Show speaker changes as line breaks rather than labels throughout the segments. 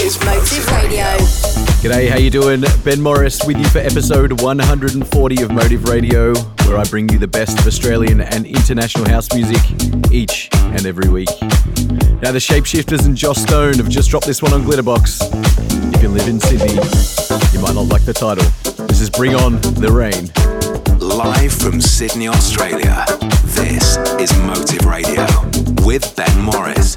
is Motive Radio.
G'day, how you doing? Ben Morris with you for episode 140 of Motive Radio, where I bring you the best of Australian and international house music each and every week. Now, the Shapeshifters and Joss Stone have just dropped this one on Glitterbox. If you live in Sydney, you might not like the title. This is Bring On the Rain.
Live from Sydney, Australia. This is Motive Radio with Ben Morris.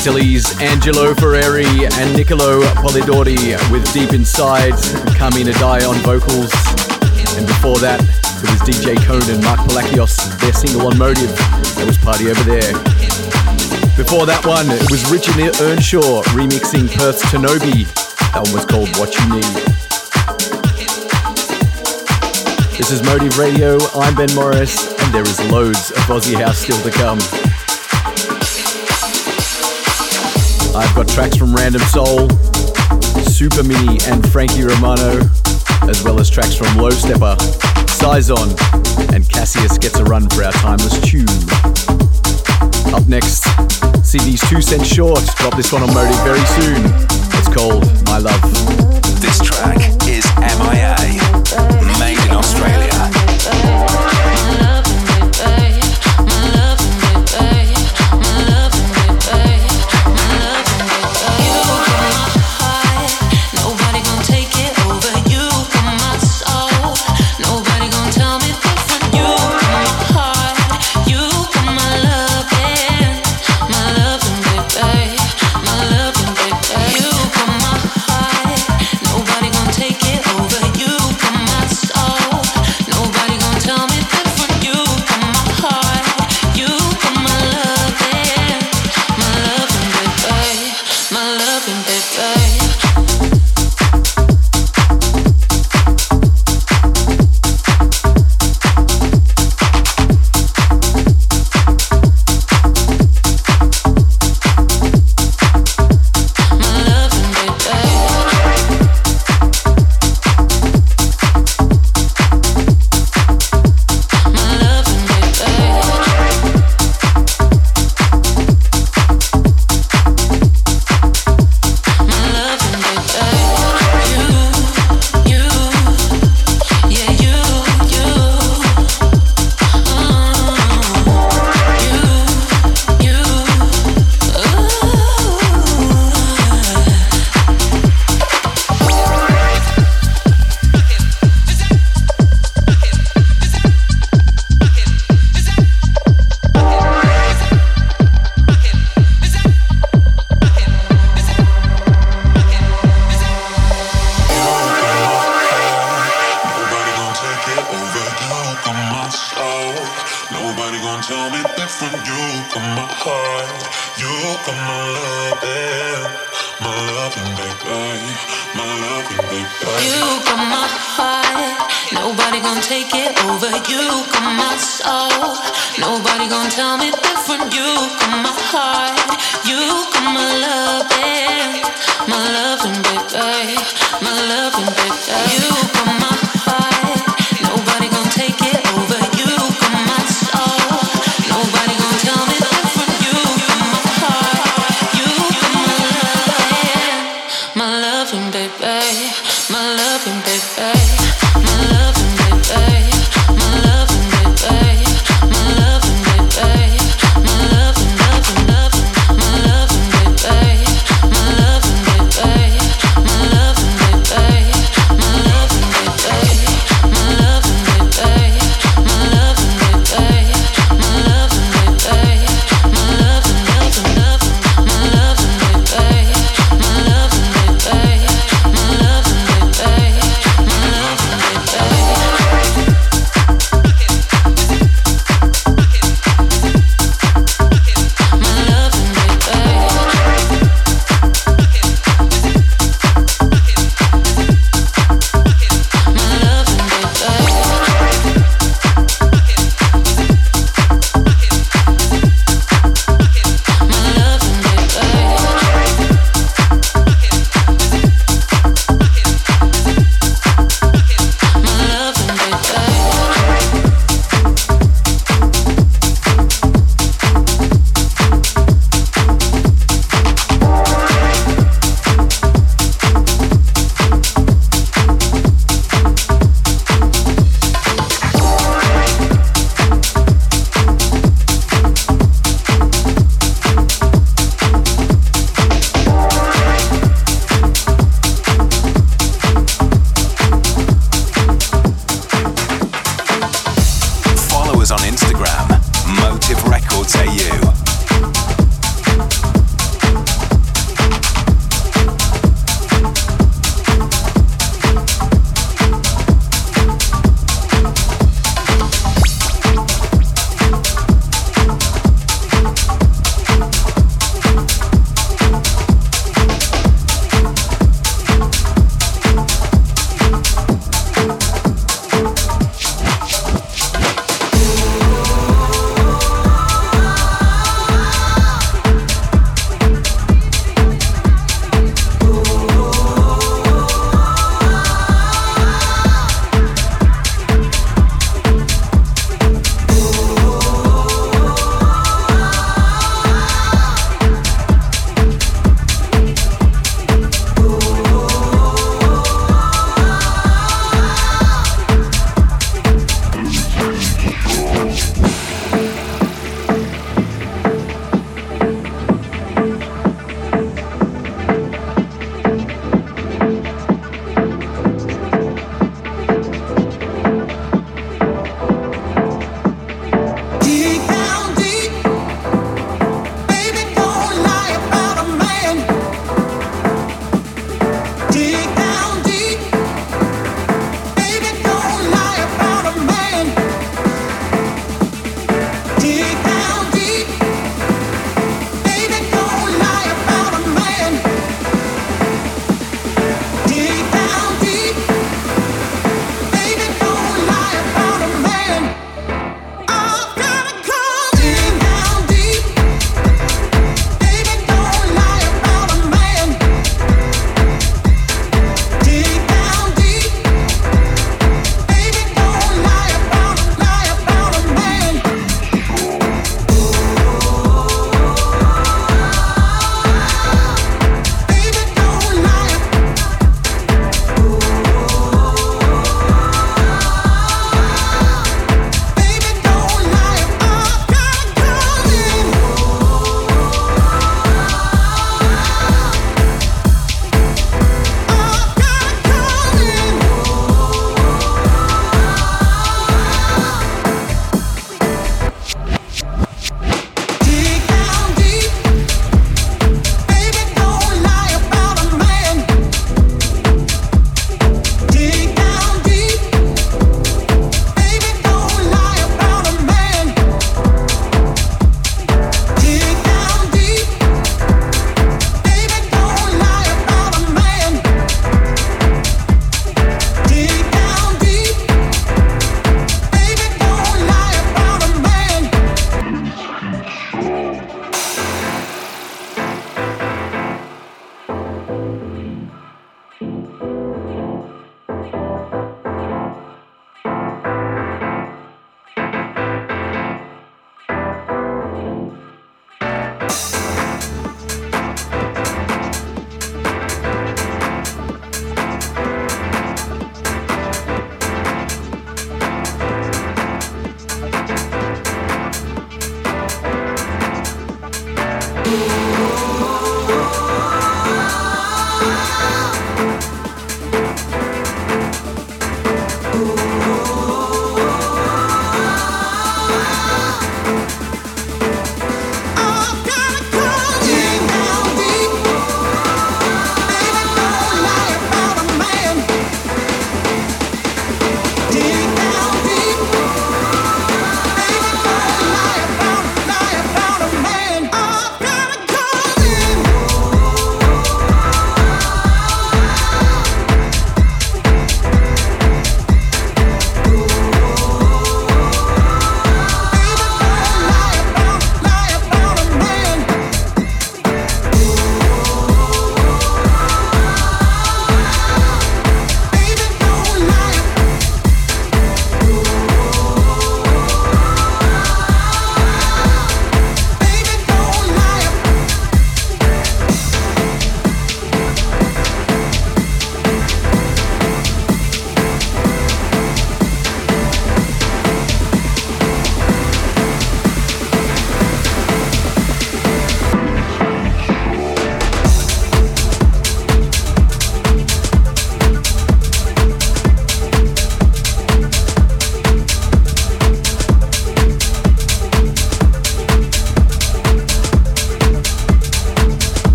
Angelo Ferreri and Niccolo Polidori with Deep Inside, Carmina Die on vocals. And before that, it was DJ Cone and Mark Palakios, their single on Motive. That was Party Over There. Before that one, it was Richard Earnshaw remixing Perth's Tonobi. That one was called What You Need. This is Motive Radio. I'm Ben Morris, and there is loads of Aussie House still to come. I've got tracks from Random Soul, Super Mini, and Frankie Romano, as well as tracks from Low Steppa, Saison, and Cassius gets a run for our timeless tune. Up next, these two cents short. Drop this one on Motive very soon. It's called My Love.
This track is MIA, made in Australia.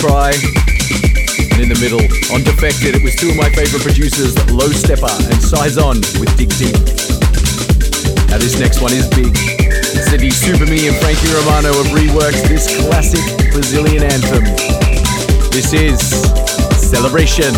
Try. And in the middle, on Defected, it was two of my favorite producers, Low Steppa and Saison with Dig Deep. Now this next one is big. City Superme and Frankie Romano have reworked this classic Brazilian anthem. This is Celebration.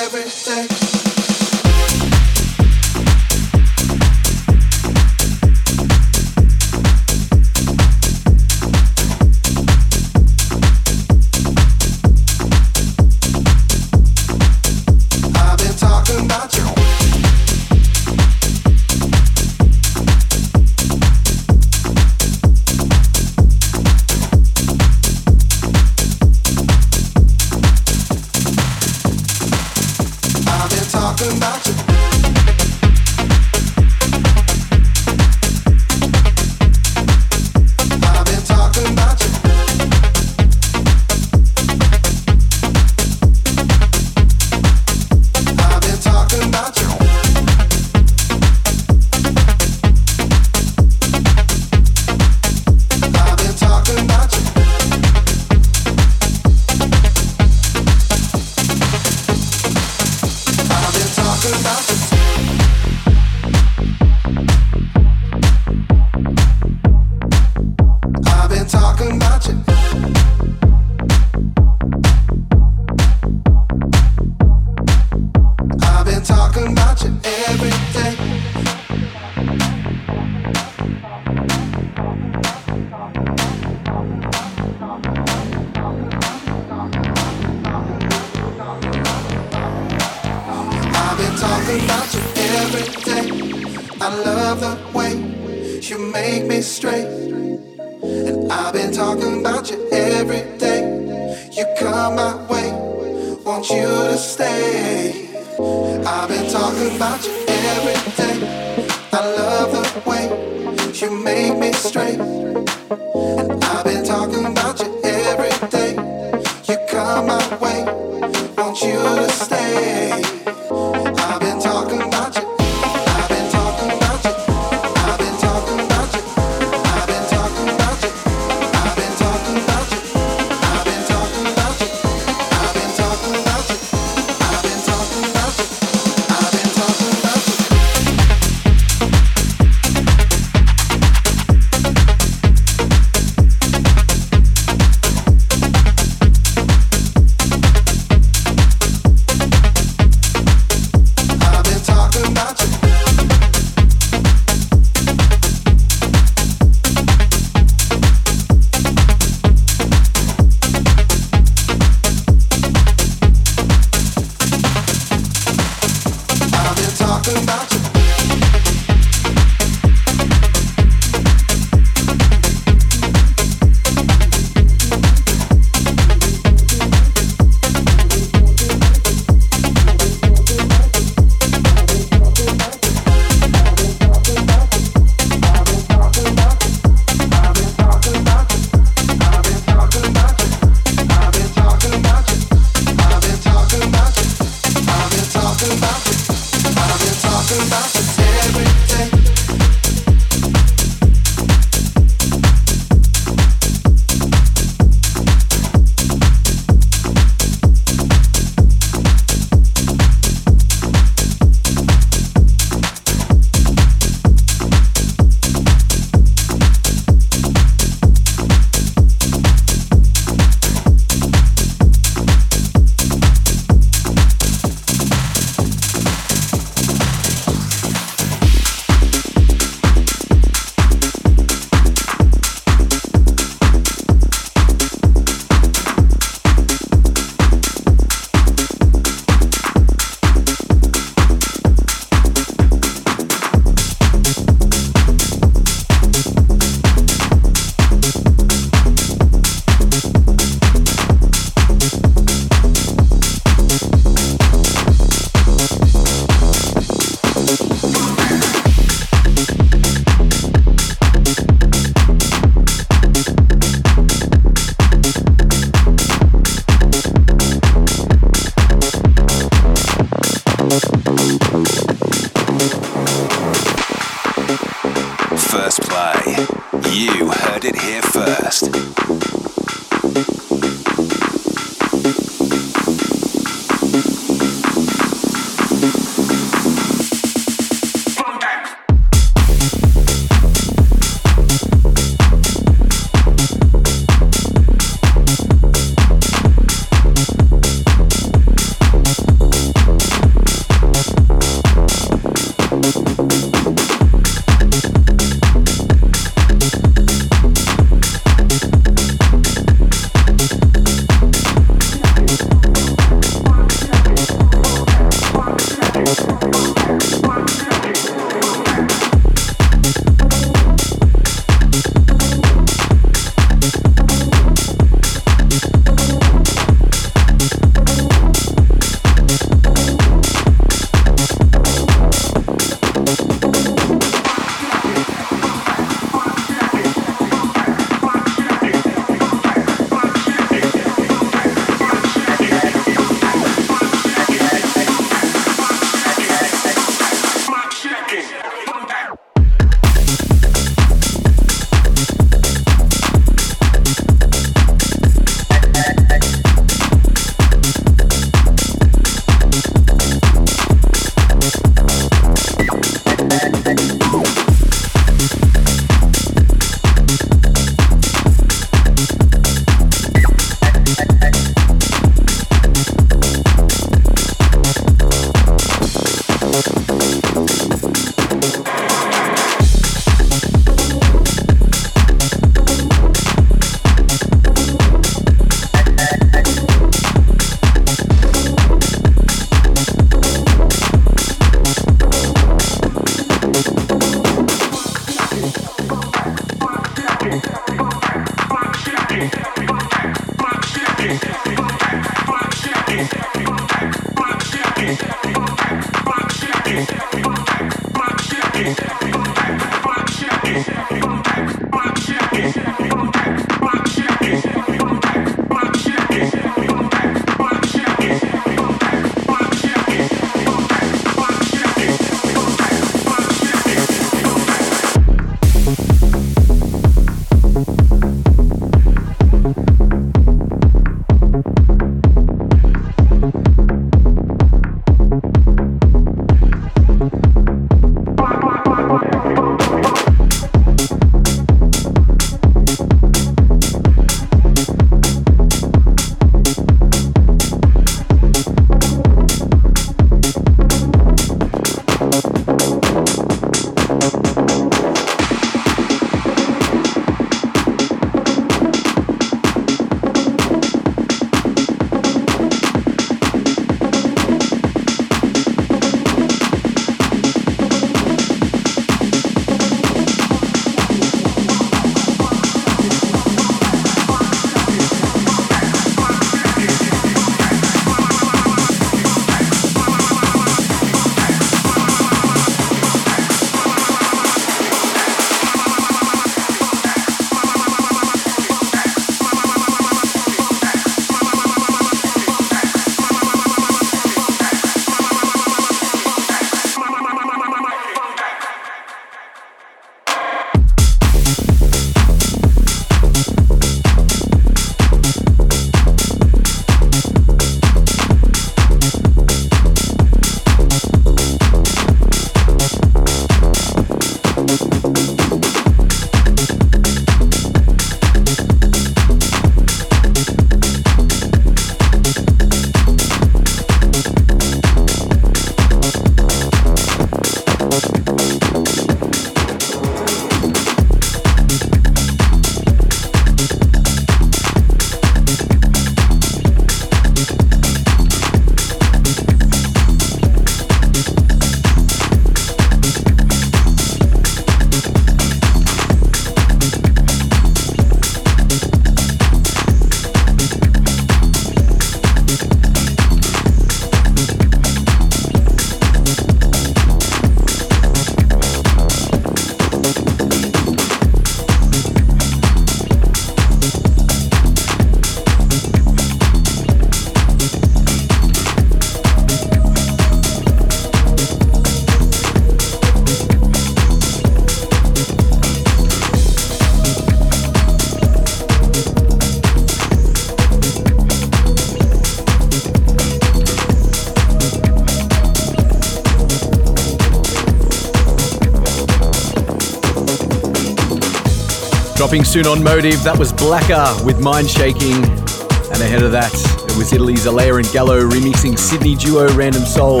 Dropping soon on Motive, that was Blacker with Mind Shaking. And ahead of that, it was Italy's Alaia and Gallo remixing Sydney duo Random Soul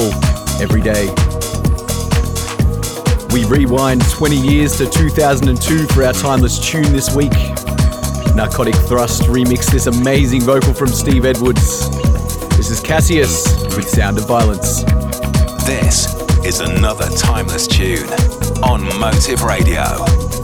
every day. We rewind 20 years to 2002 for our timeless tune this week. Narcotic Thrust remixed this amazing vocal from Steve Edwards. This is Cassius with Sound of Violence.
This is another timeless tune on Motive Radio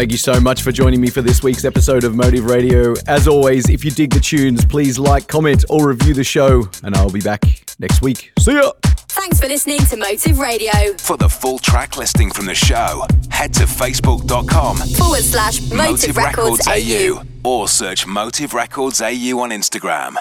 Thank you so much for joining me for this week's episode of Motive Radio. As always, if you dig the tunes, please like, comment, or review the show, and I'll be back next week. See ya!
Thanks for listening to Motive Radio.
For the full track listing from the show, head to facebook.com
forward slash Motive, Motive Records, Records AU
or search Motive Records AU on Instagram.